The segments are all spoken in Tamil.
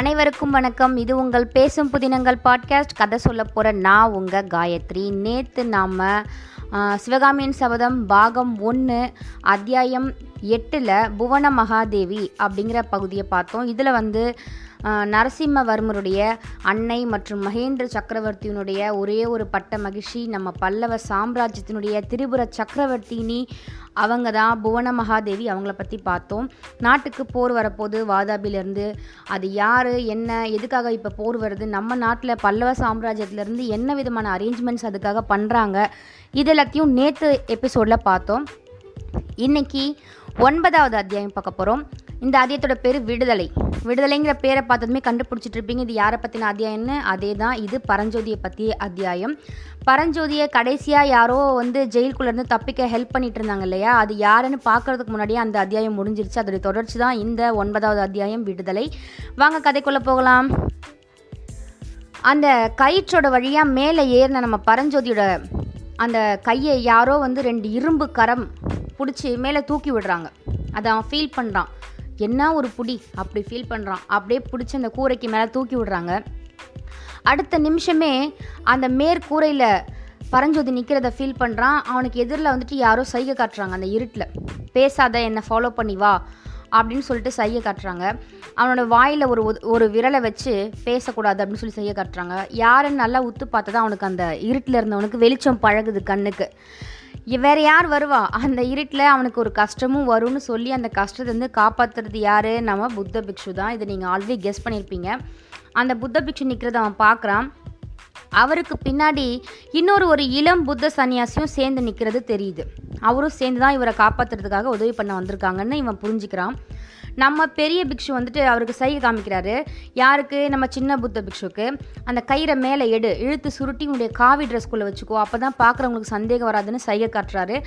அனைவருக்கும் வணக்கம். இது உங்கள் பேசும் புதினங்கள் பாட்காஸ்ட். கதை சொல்ல போகிற நான் உங்கள் காயத்ரி. நேற்று நாம் சிவகாமியின் சபதம் பாகம் ஒன்று அத்தியாயம் எட்டில் புவன மகாதேவி அப்படிங்கிற பகுதியை பார்த்தோம். இதில் வந்து நரசிம்மவர்மருடைய அன்னை மற்றும் மகேந்திர சக்கரவர்த்தியினுடைய ஒரே ஒரு பட்ட மகிழ்ச்சி. நம்ம பல்லவ சாம்ராஜ்யத்தினுடைய திரிபுர சக்கரவர்த்தினி அவங்க தான் புவன மகாதேவி அவங்கள பற்றி பார்த்தோம். நாட்டுக்கு போர் வரப்போது வாதாபிலேருந்து அது யார் என்ன எதுக்காக இப்போ போர் வருது நம்ம நாட்டில் பல்லவ சாம்ராஜ்யத்திலேருந்து என்ன விதமான அரேஞ்ச்மெண்ட்ஸ் அதுக்காக பண்ணுறாங்க இது எல்லாத்தையும் நேற்று எபிசோடில் பார்த்தோம். இன்னைக்கு ஒன்பதாவது அத்தியாயம் பார்க்க போகிறோம் இந்த அத்தியாயத்தோட பேர் விடுதலை. விடுதலைங்கிற பேரை பார்த்ததுமே கண்டுபிடிச்சிட்டு இருப்பீங்க. இது யாரை பற்றின அத்தியாயம்னு? அதே தான் இது பரஞ்சோதியை பற்றிய அத்தியாயம். பரஞ்சோதியை கடைசியாக யாரோ வந்து ஜெயிலுக்குள்ளேருந்து தப்பிக்க ஹெல்ப் பண்ணிட்டு இருந்தாங்க இல்லையா? அது யாருன்னு பார்க்கறதுக்கு முன்னாடியே அந்த அத்தியாயம் முடிஞ்சிருச்சு. அதோடைய தொடர்ச்சி தான் இந்த ஒன்பதாவது அத்தியாயம் விடுதலை. வாங்க கதைக்குள்ளே போகலாம். அந்த கயிற்றோட வழியாக மேலே ஏறின நம்ம பரஞ்சோதியோட அந்த கையை யாரோ வந்து ரெண்டு இரும்பு கரம் பிடிச்சி மேலே தூக்கி விடுறாங்க. அதை அவன் ஃபீல் பண்ணுறான் என்ன ஒரு புடி? அப்படி ஃபீல் பண்ணுறான் அப்படியே பிடிச்சி அந்த கூரைக்கு மேலே தூக்கி விடுறாங்க. அடுத்த நிமிஷமே அந்த மேற்கூரையில் பரஞ்சோதி நிற்கிறத ஃபீல் பண்ணுறான் அவனுக்கு எதிரில் வந்துட்டு யாரோ சைகை காட்டுறாங்க அந்த இருட்டில். பேசாத என்னை ஃபாலோ பண்ணி வா அப்படின்னு சொல்லிட்டு சைகை காட்டுறாங்க. அவனோட வாயில் ஒரு ஒரு விரலை வச்சு பேசக்கூடாது அப்படின்னு சொல்லி செய்ய காட்டுறாங்க. யாருன்னு நல்லா உத்து பார்த்தா அவனுக்கு அந்த இருட்டில் இருந்தவனுக்கு வெளிச்சம் பழகுது கண்ணுக்கு. வேறு யார் வருவா? அந்த இருட்டில் அவனுக்கு ஒரு கஷ்டமும் வரும்னு சொல்லி அந்த கஷ்டத்தை வந்து காப்பாற்றுறது யார்? நம்ம புத்த பிக்ஷு தான். இதை நீங்கள் ஆல்ரெடி கெஸ் பண்ணியிருப்பீங்க அந்த புத்த பிக்ஷு நிற்கிறத அவன் பார்க்குறான் அவருக்கு பின்னாடி இன்னொரு ஒரு இளம் புத்த சன்னியாசியும் சேர்ந்து நிற்கிறது தெரியுது. அவரும் சேர்ந்து தான் இவரை காப்பாற்றுறதுக்காக உதவி பண்ண வந்திருக்காங்கன்னு இவன் புரிஞ்சுக்கிறான். நம்ம பெரிய பிக்ஷு வந்துட்டு அவருக்கு சைகை காமிக்கிறாரு. யாருக்கு? நம்ம சின்ன புத்த பிக்ஷுக்கு. அந்த கயிறை மேலே எடு இழுத்து சுருட்டி உன்னுடைய காவி ட்ரெஸ்க்குள்ளே வச்சுக்கோ அப்போ தான் பார்க்குறவங்களுக்கு சந்தேகம் வராதுன்னு சைகை காட்டுறாரு.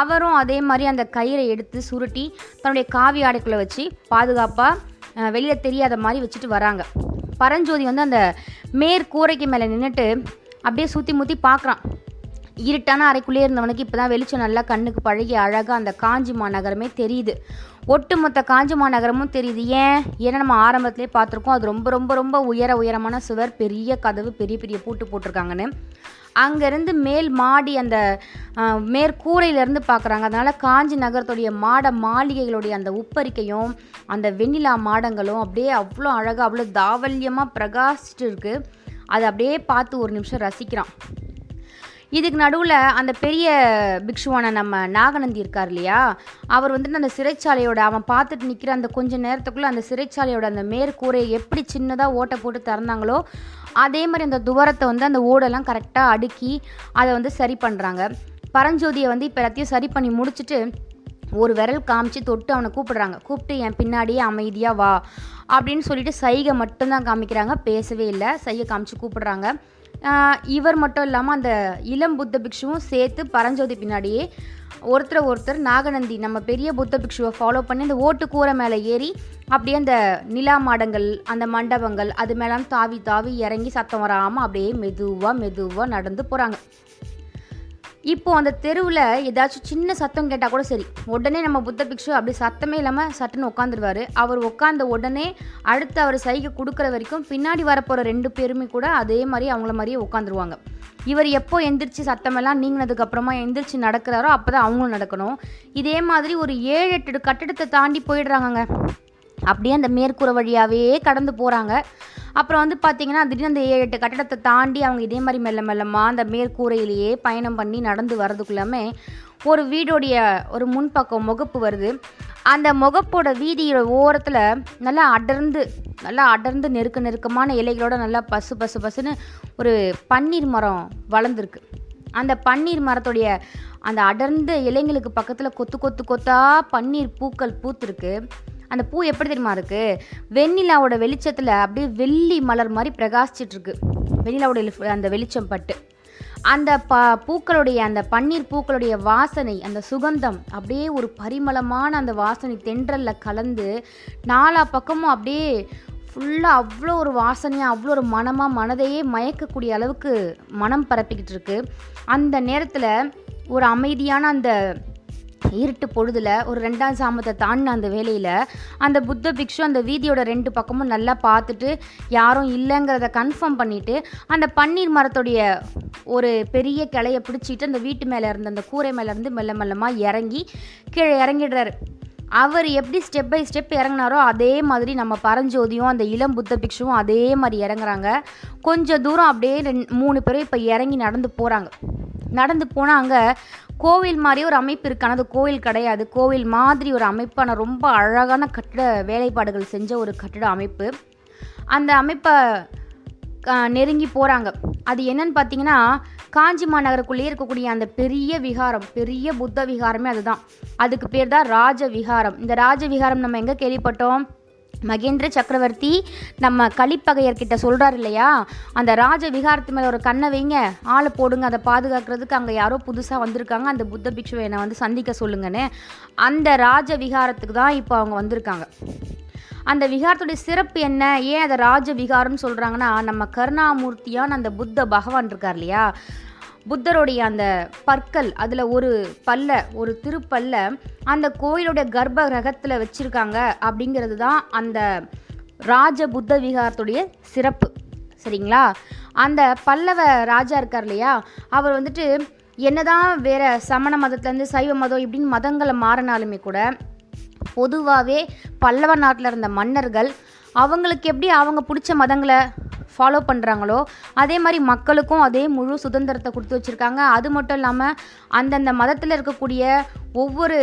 அவரும் அதே மாதிரி அந்த கயிறை எடுத்து சுருட்டி தன்னுடைய காவி ஆடைக்குள்ளே வச்சு பாதுகாப்பாக வெளியில் தெரியாத மாதிரி வச்சுட்டு வராங்க. பரஞ்சோதி வந்து அந்த மேற்கூரைக்கு மேலே நின்றுட்டு அப்படியே சுற்றி முற்றி பார்க்குறான். இருட்டான அறைக்குள்ளே இருந்தவனுக்கு இப்போ தான் வெளிச்சம் நல்லா கண்ணுக்கு பழகி அழகாக அந்த காஞ்சி மாநகரமே தெரியுது. ஒட்டுமொத்த காஞ்சி மாநகரமும் தெரியுது. ஏன்? ஏன்னா நம்ம ஆரம்பத்திலே பார்த்துருக்கோம் அது ரொம்ப ரொம்ப ரொம்ப உயர உயரமான சுவர் பெரிய கதவு பெரிய பெரிய பூட்டு போட்டிருக்காங்கன்னு. அங்கேருந்து மேல் மாடி அந்த மேற்கூரையிலேருந்து பார்க்குறாங்க. அதனால் காஞ்சி நகரத்துடைய மாட மாளிகைகளுடைய அந்த உப்பரிக்கையும் அந்த வெண்ணிலா மாடங்களும் அப்படியே அவ்வளோ அழகாக அவ்வளோ தாவல்யமாக பிரகாசிச்சுட்டு இருக்குது அதை அப்படியே பார்த்து ஒரு நிமிஷம் ரசிக்கிறான். இதுக்கு நடுவில் அந்த பெரிய பிக்ஷுவான நம்ம நாகநந்தி இருக்கார் இல்லையா? அவர் வந்துட்டு அந்த சிறைச்சாலையோட அவன் பார்த்துட்டு நிற்கிற அந்த கொஞ்ச நேரத்துக்குள்ளே அந்த சிறைச்சாலையோட அந்த மேற்கூரையை எப்படி சின்னதாக ஓட்டை போட்டு திறந்தாங்களோ அதே மாதிரி அந்த துவரத்தை வந்து அந்த ஓடெல்லாம் கரெக்டாக அடுக்கி அதை வந்து சரி பண்ணுறாங்க பரஞ்சோதியை வந்து இப்போ எல்லாத்தையும் சரி பண்ணி முடிச்சுட்டு ஒரு விரல் காமிச்சு தொட்டு அவனை கூப்பிடுறாங்க. கூப்பிட்டு என் பின்னாடியே அமைதியாக வா அப்படின்னு சொல்லிட்டு சைகை மட்டும்தான் காமிக்கிறாங்க. பேசவே இல்லை. சைகை காமிச்சு கூப்பிடுறாங்க. இவர் மட்டும் இல்லாமல் அந்த இளம் புத்த பிக்ஷுவும் சேர்த்து பரஞ்சோதி பின்னாடியே ஒருத்தரை ஒருத்தர் நாகநந்தி நம்ம பெரிய புத்த பிக்ஷுவை ஃபாலோ பண்ணி அந்த ஓட்டு கூரை மேலே ஏறி அப்படியே அந்த நிலா மாடங்கள் அந்த மண்டபங்கள் அது மேலாம் தாவி தாவி இறங்கி சத்தம் வராமல் அப்படியே மெதுவாக மெதுவாக நடந்து போகிறாங்க இப்போ அந்த தெருவில் ஏதாச்சும் சின்ன சத்தம் கேட்டால் கூட சரி. உடனே நம்ம புத்த பிக்ஷு அப்படி சத்தமே இல்லாமல் சட்டுன்னு உட்காந்துருவாரு அவர் உட்காந்த உடனே அடுத்து அவர் சைகை கொடுக்குற வரைக்கும் பின்னாடி வரப்போகிற ரெண்டு பேருமே கூட அதே மாதிரி அவங்கள மாதிரியே உட்காந்துருவாங்க இவர் எப்போ எந்திரிச்சு சத்தமெல்லாம் நீங்கினதுக்கு அப்புறமா எந்திரிச்சு நடக்கிறாரோ அப்போ தான் அவங்களும் நடக்கணும். இதே மாதிரி ஒரு ஏழு எட்டு கட்டிடத்தை தாண்டி போயிடுறாங்கங்க. அப்படியே அந்த மேற்கூரை வழியாகவே கடந்து போகிறாங்க அப்புறம் வந்து பார்த்திங்கன்னா திடீர்னு அந்த ஏழு எட்டு கட்டடத்தை தாண்டி அவங்க இதே மாதிரி மெல்ல மெல்லமாக அந்த மேற்கூரையிலேயே பயணம் பண்ணி நடந்து வர்றதுக்குள்ளாமே ஒரு வீடோடைய ஒரு முன்பக்கம் முகப்பு வருது. அந்த முகப்போட வீதியோட ஓரத்தில் நல்லா அடர்ந்து நல்லா அடர்ந்து நெருக்க நெருக்கமான இலைகளோட நல்லா பசு பசு பசுன்னு ஒரு பன்னீர் மரம் வளர்ந்துருக்கு. அந்த பன்னீர் மரத்துடைய அந்த அடர்ந்த இலைங்களுக்கு பக்கத்தில் கொத்து கொத்து கொத்தா பன்னீர் பூக்கள் பூத்திருக்கு. அந்த பூ எப்படி தெரியுமா இருக்குது வெண்ணிலாவோட வெளிச்சத்தில் அப்படியே வெள்ளி மலர் மாதிரி பிரகாசிச்சிட்ருக்கு வெண்ணிலாவோட அந்த வெளிச்சம் பட்டு. அந்த ப பூக்களுடைய அந்த பன்னீர் பூக்களுடைய வாசனை அந்த சுகந்தம் அப்படியே ஒரு பரிமளமான அந்த வாசனை தென்றலில் கலந்து நாலா பக்கமும் அப்படியே ஃபுல்லாக அவ்வளோ ஒரு வாசனையாக அவ்வளோ ஒரு மனமாக மனதையே மயக்கக்கூடிய அளவுக்கு மனம் பரப்பிக்கிட்டு இருக்கு. அந்த நேரத்தில் ஒரு அமைதியான அந்த இருட்டு பொழுதுல ஒரு ரெண்டாம் சாமத்தை தாண்டின அந்த வேலையில் அந்த புத்த பிக்ஷு அந்த வீதியோட ரெண்டு பக்கமும் நல்லா பார்த்துட்டு யாரும் இல்லைங்கிறத கன்ஃபார்ம் பண்ணிவிட்டு அந்த பன்னீர் மரத்துடைய ஒரு பெரிய கிளையை பிடிச்சிட்டு அந்த வீட்டு மேலே இருந்த அந்த கூரை மேலே இருந்து மெல்ல மெல்லமாக இறங்கி கீழே இறங்கிடுறாரு. அவர் எப்படி ஸ்டெப் பை ஸ்டெப் இறங்குனாரோ அதே மாதிரி நம்ம பரஞ்சோதியும் அந்த இளம் புத்த பிக்ஷுவும் அதே மாதிரி இறங்குறாங்க. கொஞ்சம் தூரம் அப்படியே ரெண்டு மூணு பேரும் இப்போ இறங்கி நடந்து போகிறாங்க நடந்து போனால் அங்கே கோவில் மாதிரி ஒரு அமைப்பு இருக்கு. ஆனால் அது கோவில் கிடையாது. கோவில் மாதிரி ஒரு அமைப்பான ரொம்ப அழகான கட்டிட வேலைப்பாடுகள் செஞ்ச ஒரு கட்டிட அமைப்பு. அந்த அமைப்பை நெருங்கி போகிறாங்க அது என்னன்னு பார்த்தீங்கன்னா காஞ்சி மாநகருக்குள்ளேயே இருக்கக்கூடிய அந்த பெரிய விகாரம் பெரிய புத்த விகாரமே அதுதான். அதுக்கு பேர் தான் ராஜ விகாரம். இந்த ராஜ விகாரம் நம்ம எங்கே கேள்விப்பட்டோம்? மகேந்திர சக்கரவர்த்தி நம்ம கலிப்பகையர்கிட்ட சொல்கிறார் இல்லையா? அந்த ராஜ விகாரத்து மேலே ஒரு கண்ணை வைங்க. ஆளை போடுங்க அதை பாதுகாக்கிறதுக்கு அங்கே யாரோ புதுசாக வந்திருக்காங்க. அந்த புத்த பிக்ஷுவை என்னை வந்து சந்திக்க சொல்லுங்கன்னு. அந்த ராஜ விகாரத்துக்கு தான் இப்போ அவங்க வந்திருக்காங்க. அந்த விகாரத்துடைய சிறப்பு என்ன? ஏன் அதை ராஜ விகாரம்னு சொல்கிறாங்கன்னா நம்ம கருணாமூர்த்தியான அந்த புத்த பகவான் இருக்கார் இல்லையா? புத்தருடைய அந்த பற்கள் அதில் ஒரு பல்ல ஒரு திருப்பல்ல அந்த கோயிலுடைய கர்ப்ப கிரகத்தில் வச்சுருக்காங்க அப்படிங்கிறது தான் அந்த ராஜ புத்த விகாரத்துடைய சிறப்பு. சரிங்களா? அந்த பல்லவ ராஜா இருக்கார் இல்லையா? அவர் வந்துட்டு என்னதான் வேற சமண மதத்துலேருந்து சைவ மதம் இப்படின்னு மதங்களை மாறினாலுமே கூட பொதுவாகவே பல்லவ நாட்டில் இருந்த மன்னர்கள் அவங்களுக்கு எப்படி அவங்க பிடிச்ச மதங்களை ஃபாலோ பண்ணுறாங்களோ அதே மாதிரி மக்களுக்கும் அதே முழு சுதந்திரத்தை கொடுத்து வச்சுருக்காங்க. அது மட்டும் இல்லாமல் அந்தந்த மதத்தில் இருக்கக்கூடிய ஒவ்வொரு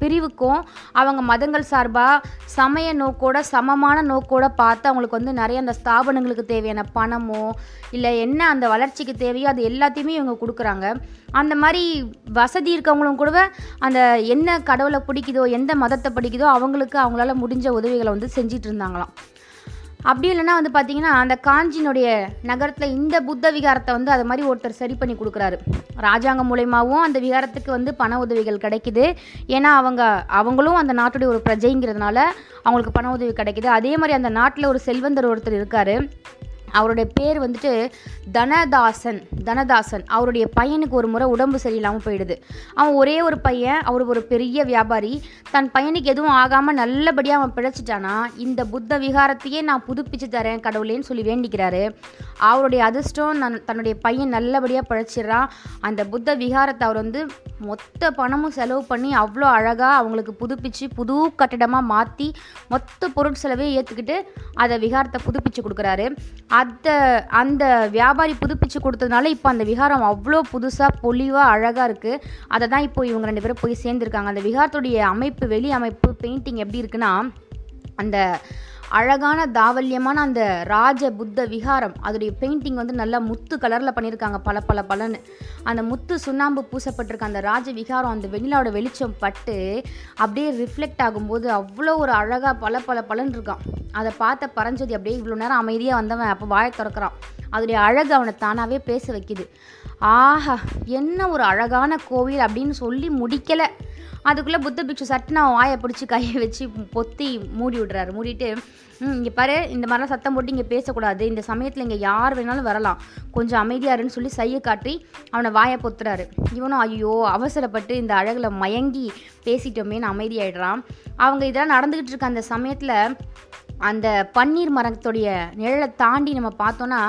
பிரிவுக்கும் அவங்க மதங்கள் சார்பாக சமய நோக்கோட சமமான நோக்கோட பார்த்து அவங்களுக்கு வந்து நிறைய அந்த ஸ்தாபனங்களுக்கு தேவையான பணமோ இல்லை என்ன அந்த வளர்ச்சிக்கு தேவையோ அது எல்லாத்தையுமே இவங்க கொடுக்குறாங்க. அந்த மாதிரி வசதி இருக்கவங்களும் கூட அந்த என்ன கடவுளை பிடிக்குதோ எந்த மதத்தை பிடிக்குதோ அவங்களுக்கு அவங்களால முடிஞ்ச உதவிகளை வந்து செஞ்சிட்டு இருந்தாங்களாம். அப்படி இல்லைன்னா வந்து பார்த்தீங்கன்னா அந்த காஞ்சினுடைய நகரத்தில் இந்த புத்த விகாரத்தை வந்து அது மாதிரி ஒருத்தர் சரி பண்ணி கொடுக்குறாரு. ராஜாங்கம் மூலயமாவும் அந்த விகாரத்துக்கு வந்து பண உதவிகள் கிடைக்குது. ஏன்னா அவங்க அவங்களும் அந்த நாட்டுடைய ஒரு பிரஜைங்கிறதுனால அவங்களுக்கு பண உதவி கிடைக்குது. அதே மாதிரி அந்த நாட்டில் ஒரு செல்வந்தர் ஒருத்தர் இருக்கார். அவருடைய பேர் வந்துட்டு தனதாசன் தனதாசன். அவருடைய பையனுக்கு ஒரு முறை உடம்பு சரியில்லாமல் போயிடுது. அவன் ஒரே ஒரு பையன் அவர் ஒரு பெரிய வியாபாரி. தன் பையனுக்கு எதுவும் ஆகாமல் நல்லபடியாக அவன் பிழைச்சிட்டானா இந்த புத்த விகாரத்தையே நான் புதுப்பிச்சு தரேன் கடவுளேன்னு சொல்லி வேண்டிக்கிறாரு. அவருடைய அதிர்ஷ்டம் நான் தன்னுடைய பையன் நல்லபடியாக பிழைச்சிடுறான் அந்த புத்த விகாரத்தை அவர் வந்து மொத்த பணமும் செலவு பண்ணி அவ்வளோ அழகாக அவங்களுக்கு புதுப்பிச்சு புது கட்டிடமாக மாற்றி மொத்த பொருட்செலவே ஏற்றுக்கிட்டு அதை விகாரத்தை புதுப்பிச்சு கொடுக்குறாரு. அந்த அந்த வியாபாரி புதுப்பிச்சு கொடுத்ததுனால இப்போ அந்த விகாரம் அவ்வளோ புதுசாக பொலிவாக அழகாக இருக்குது அதை தான் இப்போ இவங்க ரெண்டு பேரும் போய் சேர்ந்துருக்காங்க. அந்த விகாரத்துடைய அமைப்பு வெளி அமைப்பு பெயிண்டிங் எப்படி இருக்குன்னா அந்த அழகான தாவல்யமான அந்த ராஜ புத்த விகாரம் அதோடைய பெயிண்டிங் வந்து நல்லா முத்து கலரில் பண்ணியிருக்காங்க பல பல பலன்னு அந்த முத்து சுண்ணாம்பு பூசப்பட்டிருக்க அந்த ராஜ விகாரம் அந்த வெண்ணிலாவோட வெளிச்சம் பட்டு அப்படியே ரிஃப்ளெக்ட் ஆகும்போது அவ்வளோ ஒரு அழகாக பல பல பலன் இருக்கான். அதை பார்த்த பரஞ்சோதி அப்படியே இவ்வளோ நேரம் அமைதியாக வந்தவன் அப்போ வாழை திறக்கிறான். அதோடைய அழகு அவனை தானாகவே பேச வைக்குது. ஆஹா என்ன ஒரு அழகான கோவில் அப்படின்னு சொல்லி முடிக்கலை. அதுக்குள்ளே புத்த பிக்ஷு சட்டுன்னு அவன் வாயை பிடிச்சி கையை வச்சு பொத்தி மூடி விடுறாரு. மூடிட்டு இங்கே பாரு இந்த மாதிரிலாம் சத்தம் போட்டு இங்கே பேசக்கூடாது. இந்த சமயத்தில் இங்கே யார் வேணாலும் வரலாம். கொஞ்சம் அமைதியாக இருன்னு சொல்லி சையை காட்டி அவனை வாயை பொத்துறாரு. இவனும் ஐயோ அவசரப்பட்டு இந்த அழகில் மயங்கி பேசிட்டோமேன்னு அமைதியாயிடுறான். அவங்க இதெல்லாம் நடந்துக்கிட்டு இருக்க அந்த சமயத்தில் அந்த பன்னீர் மரத்துடைய நிழலை தாண்டி நம்ம பார்த்தோன்னா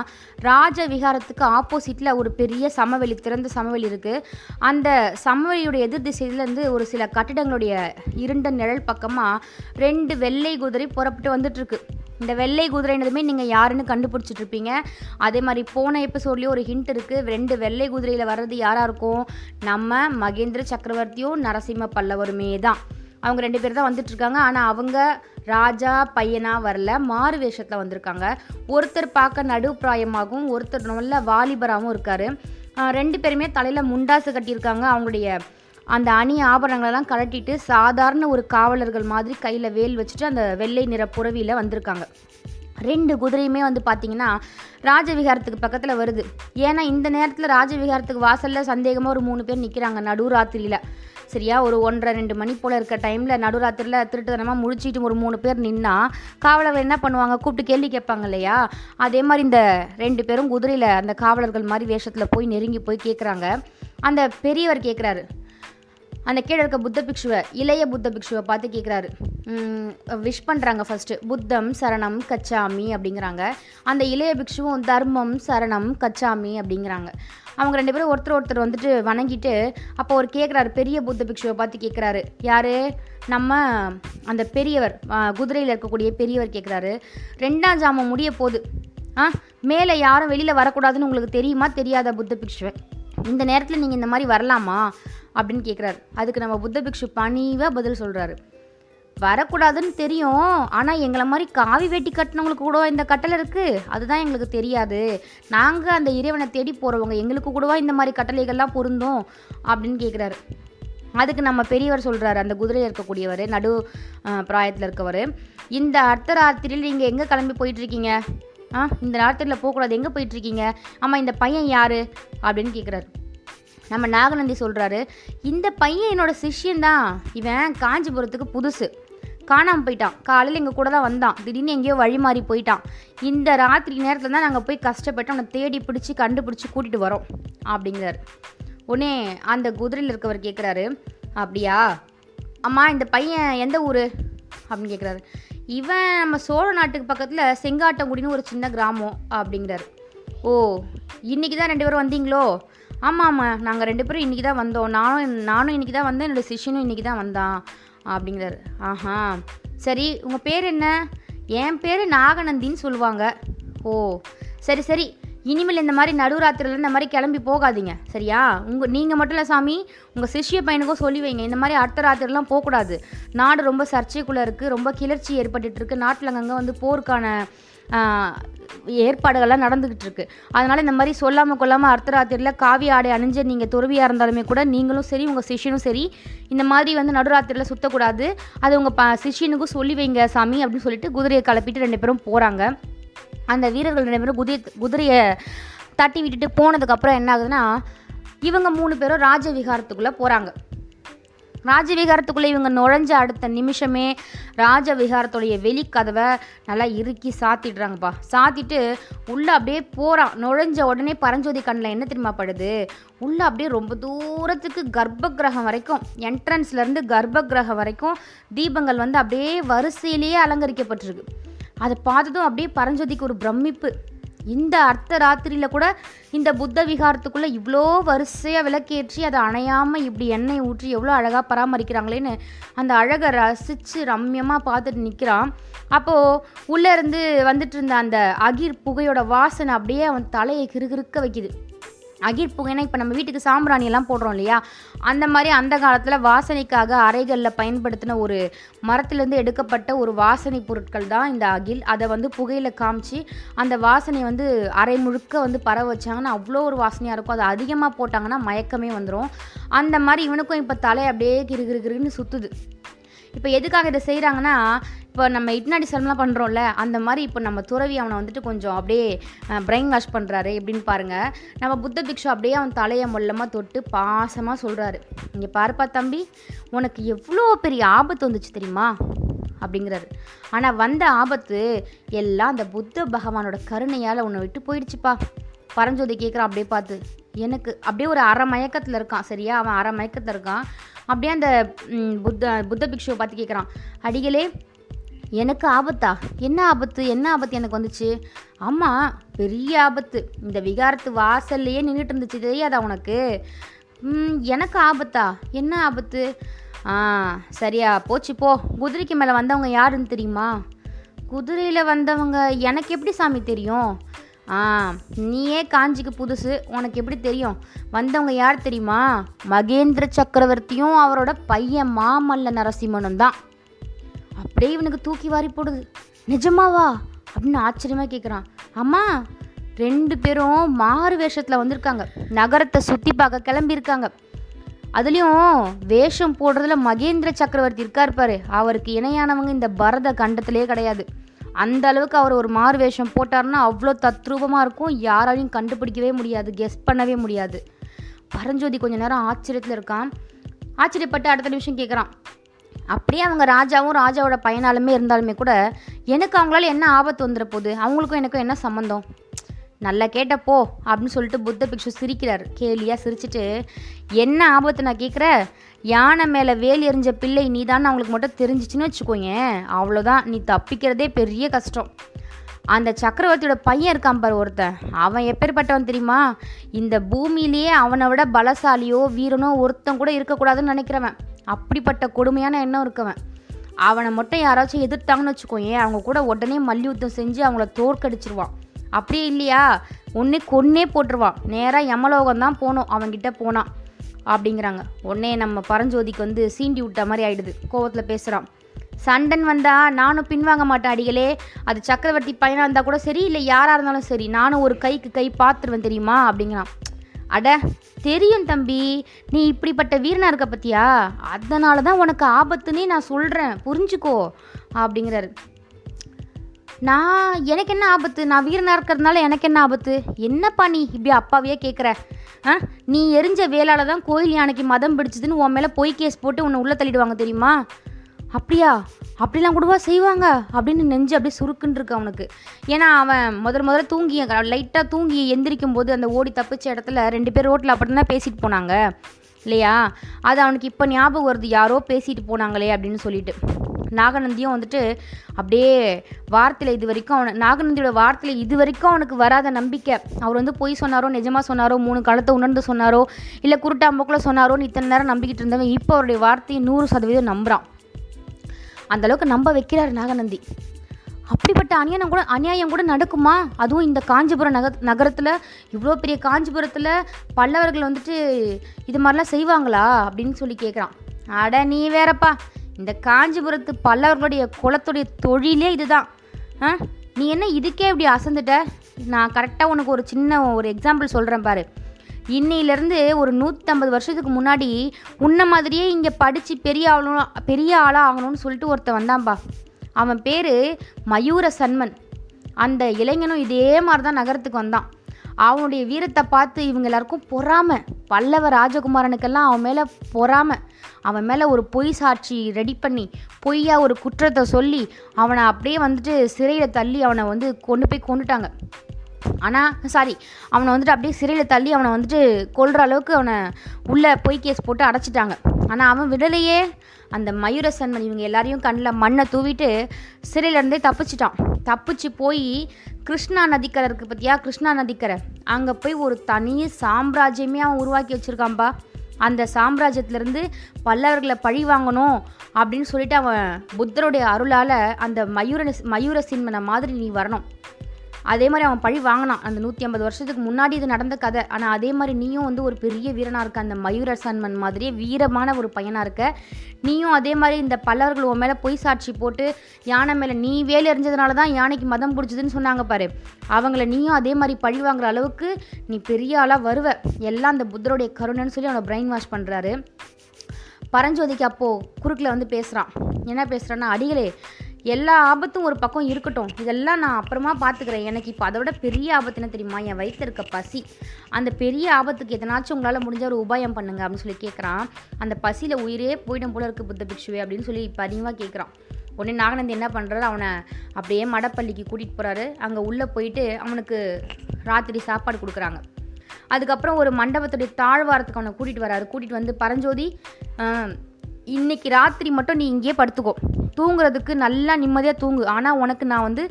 ராஜ விகாரத்துக்கு ஆப்போசிட்டில் ஒரு பெரிய சமவெளி திறந்த சமவெளி இருக்குது அந்த சமவெளியுடைய எதிர் திசையிலேருந்து ஒரு சில கட்டிடங்களுடைய இருண்ட நிழல் பக்கமாக ரெண்டு வெள்ளை குதிரை புறப்பட்டு வந்துட்டுருக்கு. இந்த வெள்ளை குதிரைனதுமே நீங்கள் யாருன்னு கண்டுபிடிச்சிட்டு இருப்பீங்க அதே மாதிரி போன எபிசோட்லேயும் ஒரு ஹிண்ட் இருக்குது ரெண்டு வெள்ளை குதிரையில் வர்றது யாராக இருக்கும்? நம்ம மகேந்திர சக்கரவர்த்தியும் நரசிம்ம பல்லவருமே தான். அவங்க ரெண்டு பேர் தான் வந்துட்டுருக்காங்க. ஆனால் அவங்க ராஜா பையனா வரல. மாறு வேஷத்தில் வந்திருக்காங்க. ஒருத்தர் பார்க்க நடுப்பிராயமாகவும் ஒருத்தர் நல்ல வாலிபராகவும் இருக்கார். ரெண்டு பேருமே தலையில் முண்டாசு கட்டியிருக்காங்க. அவங்களுடைய அந்த அணி ஆபரணங்களெல்லாம் கலட்டிட்டு சாதாரண ஒரு காவலர்கள் மாதிரி கையில் வேல் வச்சுட்டு அந்த வெள்ளை நிற புறவியில் வந்திருக்காங்க. ரெண்டு குதிரையுமே வந்து பார்த்தீங்கன்னா ராஜவிகாரத்துக்கு பக்கத்தில் வருது. ஏன்னா இந்த நேரத்தில் ராஜவிகாரத்துக்கு வாசலில் சந்தேகமாக ஒரு மூணு பேர் நிற்கிறாங்க நடுராத்திரியில். சரியா? ஒரு ஒன்றரை ரெண்டு மணி போல் இருக்க டைமில் நடுராத்திரியில் திருட்டுத்தனமாக முழிச்சிட்டு ஒரு மூணு பேர் நின்னா காவலர்கள் என்ன பண்ணுவாங்க? கூப்பிட்டு கேள்வி கேட்பாங்க இல்லையா? அதே மாதிரி இந்த ரெண்டு பேரும் குதிரையில் அந்த காவலர்கள் மாதிரி வேஷத்தில் போய் நெருங்கி போய் கேட்குறாங்க அந்த பெரியவர் கேட்குறாரு அந்த கீழே இருக்க புத்த பிக்ஷுவை இளைய புத்த பிக்ஷுவை பார்த்து கேட்குறாரு விஷ் பண்ணுறாங்க ஃபஸ்ட்டு புத்தம் சரணம் கச்சாமி அப்படிங்கிறாங்க. அந்த இளைய பிக்ஷுவும் தர்மம் சரணம் கச்சாமி அப்படிங்கிறாங்க. அவங்க ரெண்டு பேரும் ஒருத்தர் ஒருத்தர் வந்துட்டு வணங்கிட்டு அப்போ ஒரு கேட்குறாரு பெரிய புத்த பிக்ஷுவை பார்த்து கேட்குறாரு யார்? நம்ம அந்த பெரியவர் குதிரையில் இருக்கக்கூடிய பெரியவர் கேட்குறாரு ரெண்டாம் ஜாமம் முடிய போகுது. ஆ மேலே யாரும் வெளியில் வரக்கூடாதுன்னு உங்களுக்கு தெரியுமா? தெரியாத புத்த பிக்ஷுவை? இந்த நேரத்தில் நீங்கள் இந்த மாதிரி வரலாமா? அப்படின்னு கேட்குறாரு அதுக்கு நம்ம புத்த பிக்ஷு பணிவாக பதில் சொல்கிறாரு வரக்கூடாதுன்னு தெரியும் ஆனால் எங்களை மாதிரி காவி வேட்டி கட்டினவங்களுக்கு கூட இந்த கட்டளை இருக்குது அதுதான் எங்களுக்கு தெரியாது. நாங்கள் அந்த இறைவனை தேடி போகிறவங்க எங்களுக்கு கூடவா இந்த மாதிரி கட்டளைகள்லாம் பொருந்தும்? அப்படின்னு கேட்குறாரு அதுக்கு நம்ம பெரியவர் சொல்கிறாரு அந்த குதிரையில் இருக்கக்கூடியவர் நடு பிராயத்தில் இருக்கவர் இந்த அர்த்தராத்திரியில் நீங்கள் எங்கே கிளம்பி போயிட்டுருக்கீங்க ஆ இந்த ராத்திரியில் போகக்கூடாது. எங்கே போயிட்டுருக்கீங்க? ஆமாம் இந்த பையன் யார்? அப்படின்னு கேட்குறாரு நம்ம நாகநந்தி சொல்கிறாரு இந்த பையன் என்னோடய சிஷ்யன் தான். இவன் காஞ்சிபுரத்துக்கு புதுசு. காணாமல் போயிட்டான். காலையில் எங்கள் கூட தான் வந்தான். திடீர்னு எங்கேயோ வழி மாறி போயிட்டான். இந்த ராத்திரி நேரத்தில் தான் நாங்கள் போய் கஷ்டப்பட்டு அவனை தேடி பிடிச்சி கண்டுபிடிச்சி கூட்டிகிட்டு வரோம் அப்படிங்கிறாரு. உடனே அந்த குதிரையில் இருக்கவர் கேட்குறாரு அப்படியா? அம்மா இந்த பையன் எந்த ஊர்? அப்படின்னு கேட்குறாரு இவன் நம்ம சோழ நாட்டுக்கு பக்கத்தில் செங்காட்டங்குடின்னு ஒரு சின்ன கிராமம் அப்படிங்கிறாரு. ஓ இன்றைக்கி தான் ரெண்டு பேரும் வந்தீங்களோ? ஆமாம் ஆமாம் நாங்கள் ரெண்டு பேரும் இன்றைக்கி தான் வந்தோம். நானும் நானும் இன்றைக்கி தான் வந்தேன் என்னோடய சிஷ்யனும் இன்றைக்கி தான் வந்தான் அப்படிங்கிறாரு. ஆஹா சரி உங்கள் பேர் என்ன? என் பேர் நாகநந்தின்னு சொல்லுவாங்க. ஓ சரி சரி இனிமேல் இந்த மாதிரி நடுராத்திரியில் இந்த மாதிரி கிளம்பி போகாதீங்க. சரியா? உங்கள் நீங்கள் மட்டும் இல்லை சாமி உங்கள் சிஷ்ய பையனுக்கும் சொல்லி வைங்க. இந்த மாதிரி அடுத்த ராத்திரிலாம் போகக்கூடாது. நாடு ரொம்ப சர்ச்சைக்குள்ளே இருக்குது ரொம்ப கிளர்ச்சி ஏற்பட்டுருக்கு நாட்டில் அங்கங்கே வந்து போருக்கான ஏற்பாடுகள்லாம் நடந்துக்கிட்டு இருக்கு. அதனால் இந்த மாதிரி சொல்லாமல் கொள்ளாமல் அர்த்தராத்திரியில் காவி ஆடை அணிஞ்ச நீங்கள் துறவியாக இருந்தாலுமே கூட நீங்களும் சரி உங்கள் சிஷியனும் சரி இந்த மாதிரி வந்து நடுராத்திரியில் சுற்றக்கூடாது அது உங்கள் ப சிஷியனுக்கும் சொல்லி வைங்க சாமி அப்படின்னு சொல்லிட்டு குதிரையை கிளப்பிட்டு ரெண்டு பேரும் போகிறாங்க அந்த வீரர்கள் ரெண்டு பேரும் குதிரை குதிரையை தட்டி விட்டுட்டு போனதுக்கப்புறம் என்ன ஆகுதுன்னா இவங்க மூணு பேரும் ராஜவிகாரத்துக்குள்ளே போகிறாங்க ராஜவிகாரத்துக்குள்ளே இவங்க நுழைஞ்ச அடுத்த நிமிஷமே ராஜவிகாரத்துடைய வெளிக்கதவை நல்லா இறுக்கி சாத்திடுறாங்கப்பா. சாத்திட்டு உள்ளே அப்படியே போகிறான் நுழைஞ்ச உடனே பரஞ்சோதி கண்ணில் என்ன தெரியுமா படுது? உள்ளே அப்படியே ரொம்ப தூரத்துக்கு கர்ப்ப கிரகம் வரைக்கும் என்ட்ரன்ஸ்லேருந்து கர்ப்ப கிரகம் வரைக்கும் தீபங்கள் வந்து அப்படியே வரிசையிலேயே அலங்கரிக்கப்பட்டிருக்கு. அதை பார்த்ததும் அப்படியே பரஞ்சோதிக்கு ஒரு பிரமிப்பு. இந்த அர்த்த ராத்திரியில் கூட இந்த புத்த விகாரத்துக்குள்ளே இவ்வளோ வரிசையாக விளக்கேற்றி அதை அணையாமல் இப்படி எண்ணெய் ஊற்றி எவ்வளோ அழகாக பராமரிக்கிறாங்களேன்னு அந்த அழகை ரசித்து ரம்யமாக பார்த்துட்டு நிற்கிறான் அப்போது உள்ளேருந்து வந்துட்டு இருந்த அந்த அகிர் புகையோட வாசனை அப்படியே அவன் தலையை கிறுகிறுக்க வைக்குது. அகிர் புகைனா இப்போ நம்ம வீட்டுக்கு சாம்பிராணி எல்லாம் போடுறோம் இல்லையா? அந்த மாதிரி அந்த காலத்தில் வாசனைக்காக அறைகளில் பயன்படுத்தின ஒரு மரத்துலேருந்து எடுக்கப்பட்ட ஒரு வாசனை பொருட்கள் தான் இந்த அகில். அதை வந்து புகையில் காமிச்சு அந்த வாசனை வந்து அரை முழுக்க வந்து பரவ வச்சாங்கன்னா அவ்வளோ ஒரு வாசனையாக இருக்கும். அது அதிகமாக போட்டாங்கன்னா மயக்கமே வந்துடும் அந்த மாதிரி இவனுக்கும் இப்போ தலை அப்படியே கிரு கிரு சுற்றுது இப்போ எதுக்காக இதை செய்கிறாங்கன்னா இப்போ நம்ம இட்னாடி சலம்லாம் பண்ணுறோம்ல அந்த மாதிரி இப்போ நம்ம துறவி அவனை வந்துட்டு கொஞ்சம் அப்படியே பிரெயின் வாஷ் பண்ணுறாரு எப்படின்னு பாருங்கள் நம்ம புத்த பிக்ஷு அப்படியே அவன் தலையை மொல்லமாக தொட்டு பாசமாக சொல்கிறாரு இங்கே பாருப்பா தம்பி உனக்கு எவ்வளோ பெரிய ஆபத்து வந்துச்சு தெரியுமா? அப்படிங்கிறாரு. ஆனால் வந்த ஆபத்து எல்லாம் அந்த புத்த பகவானோட கருணையால் உன்னை விட்டு போயிடுச்சுப்பா. பரஞ்சோதி கேட்குறான் அப்படியே பார்த்து. எனக்கு அப்படியே ஒரு அரை மயக்கத்தில் இருக்கான் சரியா? அவன் அரை மயக்கத்தில் இருக்கான். அப்படியே அந்த புத்த புத்த பிக்ஷுவை பார்த்து கேட்குறான். அடிகளே எனக்கு ஆபத்தா? என்ன ஆபத்து? என்ன ஆபத்து எனக்கு வந்துச்சு? ஆமாம் பெரிய ஆபத்து. இந்த விகாரத்து வாசல்லையே நின்றுட்டு இருந்துச்சு தெரியாதா உனக்கு? எனக்கு ஆபத்தா? என்ன ஆபத்து? ஆ சரியா போச்சு போ. குதிரைக்கு மேலே வந்தவங்க யாருன்னு தெரியுமா? குதிரையில் வந்தவங்க எனக்கு எப்படி சாமி தெரியும்? ஆ நீயே காஞ்சிக்கு புதுசு. உனக்கு எப்படி தெரியும்? வந்தவங்க யார் தெரியுமா? மகேந்திர சக்கரவர்த்தியும் அவரோட பையன் மாமல்ல நரசிம்மனும் தான். அப்படியே இவனுக்கு தூக்கி வாரி போடுது. நிஜமாவா? அப்படின்னு ஆச்சரியமாக கேட்குறான் அம்மா ரெண்டு பேரும் மாறு வேஷத்தில் வந்திருக்காங்க. நகரத்தை சுற்றி பார்க்க கிளம்பியிருக்காங்க. அதுலேயும் வேஷம் போடுறதுல மகேந்திர சக்கரவர்த்தி இருக்கார் பாரு. அவருக்கு இணையானவங்க இந்த பரத கண்டத்திலே கிடையாது. அந்த அளவுக்கு அவர் ஒரு மாறு வேஷம் போட்டார்னா அவ்வளோ தத்ரூபமாக இருக்கும். யாராலையும் கண்டுபிடிக்கவே முடியாது கெஸ் பண்ணவே முடியாது. பரஞ்சோதி கொஞ்ச நேரம் ஆச்சரியத்தில் இருக்கான். ஆச்சரியப்பட்டு அடுத்த நிமிஷம் கேட்குறான் அப்படியே அவங்க ராஜாவும் ராஜாவோட பையனாலுமே இருந்தாலுமே கூட எனக்கு அவங்களால என்ன ஆபத்து வந்துட போகுது அவங்களுக்கும் எனக்கும் என்ன சம்மந்தம் நல்லா கேட்டப்போ அப்படின்னு சொல்லிட்டு புத்த பிக்ஷு சிரிக்கிறார். கேலியாக சிரிச்சிட்டு என்ன ஆபத்து நான் கேட்குற யானை மேலே வேல் எறிஞ்ச பிள்ளை நீ தான் அவங்களுக்கு மட்டும் தெரிஞ்சிச்சுன்னு வச்சுக்கோங்க அவ்வளோதான் நீ தப்பிக்கிறதே பெரிய கஷ்டம். அந்த சக்கரவர்த்தியோட பையன் இருக்கான் பாரு ஒருத்தன். அவன் எப்பேற்பட்டவன் தெரியுமா? இந்த பூமியிலேயே அவனை விட பலசாலியோ வீரனோ ஒருத்தன் கூட இருக்கக்கூடாதுன்னு நினைக்கிறவன். அப்படிப்பட்ட கொடுமையான எண்ணம் இருக்கவன். அவனை மட்டும் யாராச்சும் எதிர்த்தாங்கன்னு வச்சுக்கோயேன் அவங்க கூட உடனே மல்யுத்தம் செஞ்சு அவங்கள தோற்கடிச்சிருவான். அப்படியே இல்லையா? ஒன்றே கொன்னே போட்டுருவான். நேராக யமலோகம் தான் போகணும் அவன்கிட்ட போனான் அப்படிங்கிறாங்க. உடனே நம்ம பரஞ்சோதிக்கு வந்து சீண்டி விட்ட மாதிரி ஆயிடுது. கோவத்தில் பேசுகிறான் சண்டன் வந்தால் நானும் பின்வாங்க மாட்டேன் அடிகளே. அது சக்கரவர்த்தி பையனாக இருந்தால் கூட சரி இல்லை யாராக இருந்தாலும் சரி நானும் ஒரு கைக்கு கை பார்த்துருவேன் தெரியுமா? அப்படிங்கிறான். அட தெரியும் தம்பி. நீ இப்படிப்பட்ட வீரனா இருக்க பத்தியா? அதனால தான் உனக்கு ஆபத்துன்னே நான் சொல்கிறேன் புரிஞ்சுக்கோ. அப்படிங்கிறாரு. நான் எனக்கு என்ன ஆபத்து? நான் வீரனாக இருக்கிறதுனால எனக்கு என்ன ஆபத்து? என்னப்பா நீ இப்படி அப்பாவையே கேட்குற ஆ? நீ எரிஞ்ச வேளால் தான் கோயில் யானைக்கு மதம் பிடிச்சதுன்னு உன் மேலே பொய் கேஸ் போட்டு உன்னை உள்ளே தள்ளிடுவாங்க தெரியுமா? அப்படியா? அப்படிலாம் கூடவா செய்வாங்க? அப்படின்னு நெஞ்சு அப்படியே சுருக்குன்னு இருக்கு அவனுக்கு. ஏன்னா அவன் முதல் முதல்ல தூங்கி லைட்டாக தூங்கி எந்திரிக்கும் போது அந்த ஓடி தப்பிச்ச இடத்துல ரெண்டு பேர் ரோட்டில் அப்படி தான் பேசிட்டு போனாங்க. இல்லையா? அது அவனுக்கு இப்போ ஞாபகம் வருது. யாரோ பேசிட்டு போனாங்களே அப்படின்னு சொல்லிட்டு. நாகநந்தியும் வந்துட்டு அப்படியே வார்த்தையில் இது வரைக்கும் அவனை நாகநந்தியோட வார்த்தையில் இது வரைக்கும் அவனுக்கு வராத நம்பிக்கை. அவர் வந்து பொய் சொன்னாரோ நிஜமாக சொன்னாரோ மூணு காலத்தை உணர்ந்து சொன்னாரோ இல்லை குருட்டாம்போக்கில் சொன்னாரோன்னு இத்தனை நேரம் நம்பிக்கிட்டு இருந்தவன் இப்போ அவருடைய வார்த்தையை நூறு சதவீதம் நம்புகிறான் அந்த அளவுக்கு நம்ப வைக்கிறார் நாகநந்தி. அப்படிப்பட்ட அநியாயம் கூட அநியாயம் கூட நடக்குமா? அதுவும் இந்த காஞ்சிபுரம் நக நகரத்தில் இவ்வளோ பெரிய காஞ்சிபுரத்தில் பல்லவர்கள் வந்துட்டு இது மாதிரிலாம் செய்வாங்களா? அப்படின்னு சொல்லி கேட்குறான் அட நீ வேறப்பா இந்த காஞ்சிபுரத்து பல்லவர்களுடைய குலத்துடைய தொழிலே இதுதான். ஆ நீ என்ன இதுக்கே இப்படி அசந்துட்ட? நான் கரெக்டாக உனக்கு ஒரு சின்ன ஒரு எக்ஸாம்பிள் சொல்கிறேன் பாரு. இன்னிலேருந்து ஒரு நூற்றம்பது வருஷத்துக்கு முன்னாடி உன்ன மாதிரியே இங்கே படித்து பெரிய ஆளும் பெரிய ஆளாக ஆகணும்னு சொல்லிட்டு ஒருத்தன் வந்தான்பா. அவன் பேர் மயூர சன்மன் அந்த இளைஞனும் இதே மாதிரி தான் நகரத்துக்கு வந்தான். அவனுடைய வீரத்தை பார்த்து இவங்க எல்லாருக்கும் பொறாம. பல்லவ ராஜகுமாரனுக்கெல்லாம் அவன் மேலே பொறாம. அவன் மேலே ஒரு பொய் சாட்சி ரெடி பண்ணி பொய்யா ஒரு குற்றத்தை சொல்லி அவனை அப்படியே வந்துட்டு சிறையில் தள்ளி அவனை வந்து கொண்டு போய் கொண்டுட்டாங்க ஆனால் சாரி அவனை வந்துட்டு அப்படியே சிறையில் தள்ளி அவனை வந்துட்டு கொல்ற அளவுக்கு அவனை உள்ளே பொய் கேஸ் போட்டு அடைச்சிட்டாங்க. ஆனால் அவன் விடலையே. அந்த மயூர சன்மன் இவங்க எல்லாரையும் கண்ணில் மண்ணை தூவிட்டு சிறையிலேருந்தே தப்பிச்சிட்டான். தப்பிச்சு போய் கிருஷ்ணா நதிக்கரை இருக்குது பார்த்தியா கிருஷ்ணா நதிக்கரை. அங்கே போய் ஒரு தனி சாம்ராஜ்யமே அவன் உருவாக்கி வச்சுருக்கான்பா அந்த சாம்ராஜ்யத்திலேருந்து பல்லவர்களை பழி வாங்கணும் அப்படின்னு சொல்லிட்டு அவன் புத்தருடைய அருளால் அந்த மயூர மயூர சின்மனை மாதிரி நீ வரணும். அதே மாதிரி அவன் பழி வாங்கினான். அந்த நூற்றி ஐம்பது வருஷத்துக்கு முன்னாடி இது நடந்த கதை. ஆனால் அதே மாதிரி நீயும் வந்து ஒரு பெரிய வீரனாக இருக்க அந்த மயூர சன்மன் மாதிரியே வீரமான ஒரு பையனாக இருக்க. நீயும் அதே மாதிரி இந்த பல்லவர்கள் உன் மேலே பொய் சாட்சி போட்டு யானை மேலே நீ வேலை எறிஞ்சதுனால தான் யானைக்கு மதம் பிடிச்சதுன்னு சொன்னாங்க பாரு. அவங்கள நீயும் அதே மாதிரி பழி வாங்குற அளவுக்கு நீ பெரிய ஆளாக வருவ. எல்லாம் அந்த புத்தருடைய கருணைன்னு சொல்லி அவனை பிரெயின் வாஷ் பண்ணுறாரு பரஞ்சோதிக்கு அப்போது குறுக்கில் வந்து பேசுகிறான் என்ன பேசுகிறான்னா அடிகளே எல்லா ஆபத்தும் ஒரு பக்கம் இருக்கட்டும். இதெல்லாம் நான் அப்புறமா பார்த்துக்கிறேன் எனக்கு இப்போ அதை விட பெரிய ஆபத்து என்ன தெரியுமா? என் வயிற்று இருக்க பசி. அந்த பெரிய ஆபத்துக்கு எதனாச்சும் உங்களால் முடிஞ்ச ஒரு உபாயம் பண்ணுங்க அப்படின்னு சொல்லி கேட்குறான் அந்த பசியில் உயிரே போயிடும் போல இருக்குது புத்த பிக்ஷுவே அப்படின்னு சொல்லி பதிவாக கேட்குறான் உடனே நாகநந்தி என்ன பண்ணுறாரு அவனை அப்படியே மடப்பள்ளிக்கு கூட்டிகிட்டு போகிறாரு அங்கே உள்ளே போயிட்டு அவனுக்கு ராத்திரி சாப்பாடு கொடுக்குறாங்க. அதுக்கப்புறம் ஒரு மண்டபத்துடைய தாழ்வாரத்துக்கு அவனை கூட்டிகிட்டு வராரு. கூட்டிகிட்டு வந்து பரஞ்சோதி இன்னைக்கு ராத்திரி மட்டும் நீ இங்கேயே படுத்துக்கோ. தூங்குறதுக்கு நல்லா நிம்மதியாக தூங்கு. ஆனால் உனக்கு நான் வந்து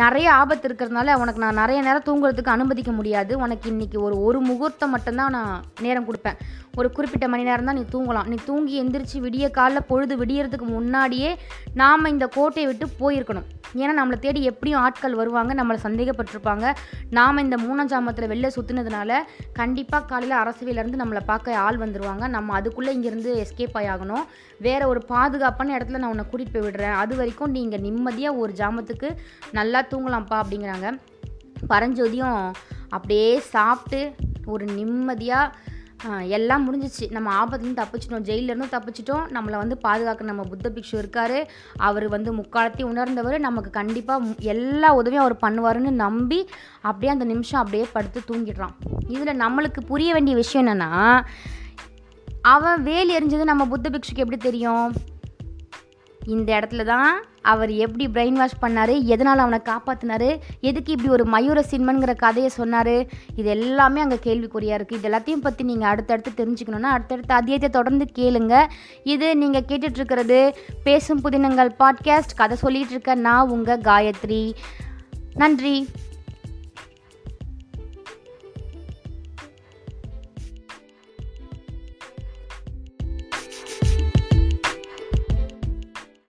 நிறைய ஆபத்து இருக்கிறதுனால உனக்கு நான் நிறைய நேரம் தூங்குறதுக்கு அனுமதிக்க முடியாது. உனக்கு இன்றைக்கி ஒரு ஒரு முகூர்த்தம் மட்டும்தான் நான் நேரம் கொடுப்பேன். ஒரு குறிப்பிட்ட மணி நேரம் தான் நீ தூங்கலாம். நீ தூங்கி எந்திரிச்சு விடிய காலைல பொழுது விடியறதுக்கு முன்னாடியே நாம் இந்த கோட்டையை விட்டு போயிருக்கணும். ஏன்னா நம்மளை தேடி எப்படியும் ஆட்கள் வருவாங்க நம்மளை சந்தேகப்பட்டிருப்பாங்க. நாம் இந்த மூணஞ்சாமத்தில் வெளில சுற்றுனதுனால கண்டிப்பாக காலையில் அரசவையிலேருந்து நம்மளை பார்க்க ஆள் வந்துடுவாங்க நம்ம அதுக்குள்ளே இங்கேருந்து எஸ்கேப் ஆகணும். வேறு ஒரு பாதுகாப்பான இடத்துல நான் உன்னை கூட்டிகிட்டு போய் விடுறேன். அது வரைக்கும் நீங்கள் நிம்மதியாக ஒரு ஜாமத்துக்கு நல்லா தூங்கலாம்ப்பா அப்படிங்கிறாங்க. பரஞ்சோதியும் அப்படியே சாப்பிட்டு ஒரு நிம்மதியாக எல்லாம் முடிஞ்சிச்சு. நம்ம ஆபத்துலேருந்து தப்பிச்சிட்டோம். ஜெயிலேருந்தும் தப்பிச்சிட்டோம். நம்மளை வந்து பாதுகாக்க நம்ம புத்த பிக்ஷு இருக்கார். அவர் வந்து முக்காலத்தையும் உணர்ந்தவர். நமக்கு கண்டிப்பாக எல்லா உதவியும் அவர் பண்ணுவாருன்னு நம்பி அப்படியே அந்த நிமிஷம் அப்படியே படுத்து தூங்கிடுறான். இதில் நம்மளுக்கு புரிய வேண்டிய விஷயம் என்னென்னா அவன் வேல் எரிஞ்சது நம்ம புத்த பிக்ஷுக்கு எப்படி தெரியும்? இந்த இடத்துல தான் அவர் எப்படி பிரெயின் வாஷ் பண்ணார்? எதனால் அவனை காப்பாற்றினாரு எதுக்கு இப்படி ஒரு மயூர சின்மன்கிற கதையை சொன்னார்? இது எல்லாமே அங்கே கேள்விக்குறியாக இருக்குது இது எல்லாத்தையும் பற்றி நீங்கள் அடுத்தடுத்து தெரிஞ்சுக்கணுன்னா அடுத்தடுத்த அதியத்தை தொடர்ந்து கேளுங்க. இது நீங்கள் கேட்டுட்ருக்கிறது பேசும் புதினங்கள் பாட்காஸ்ட் கதை சொல்லிகிட்டு இருக்க நான் உங்கள் காயத்ரி. நன்றி.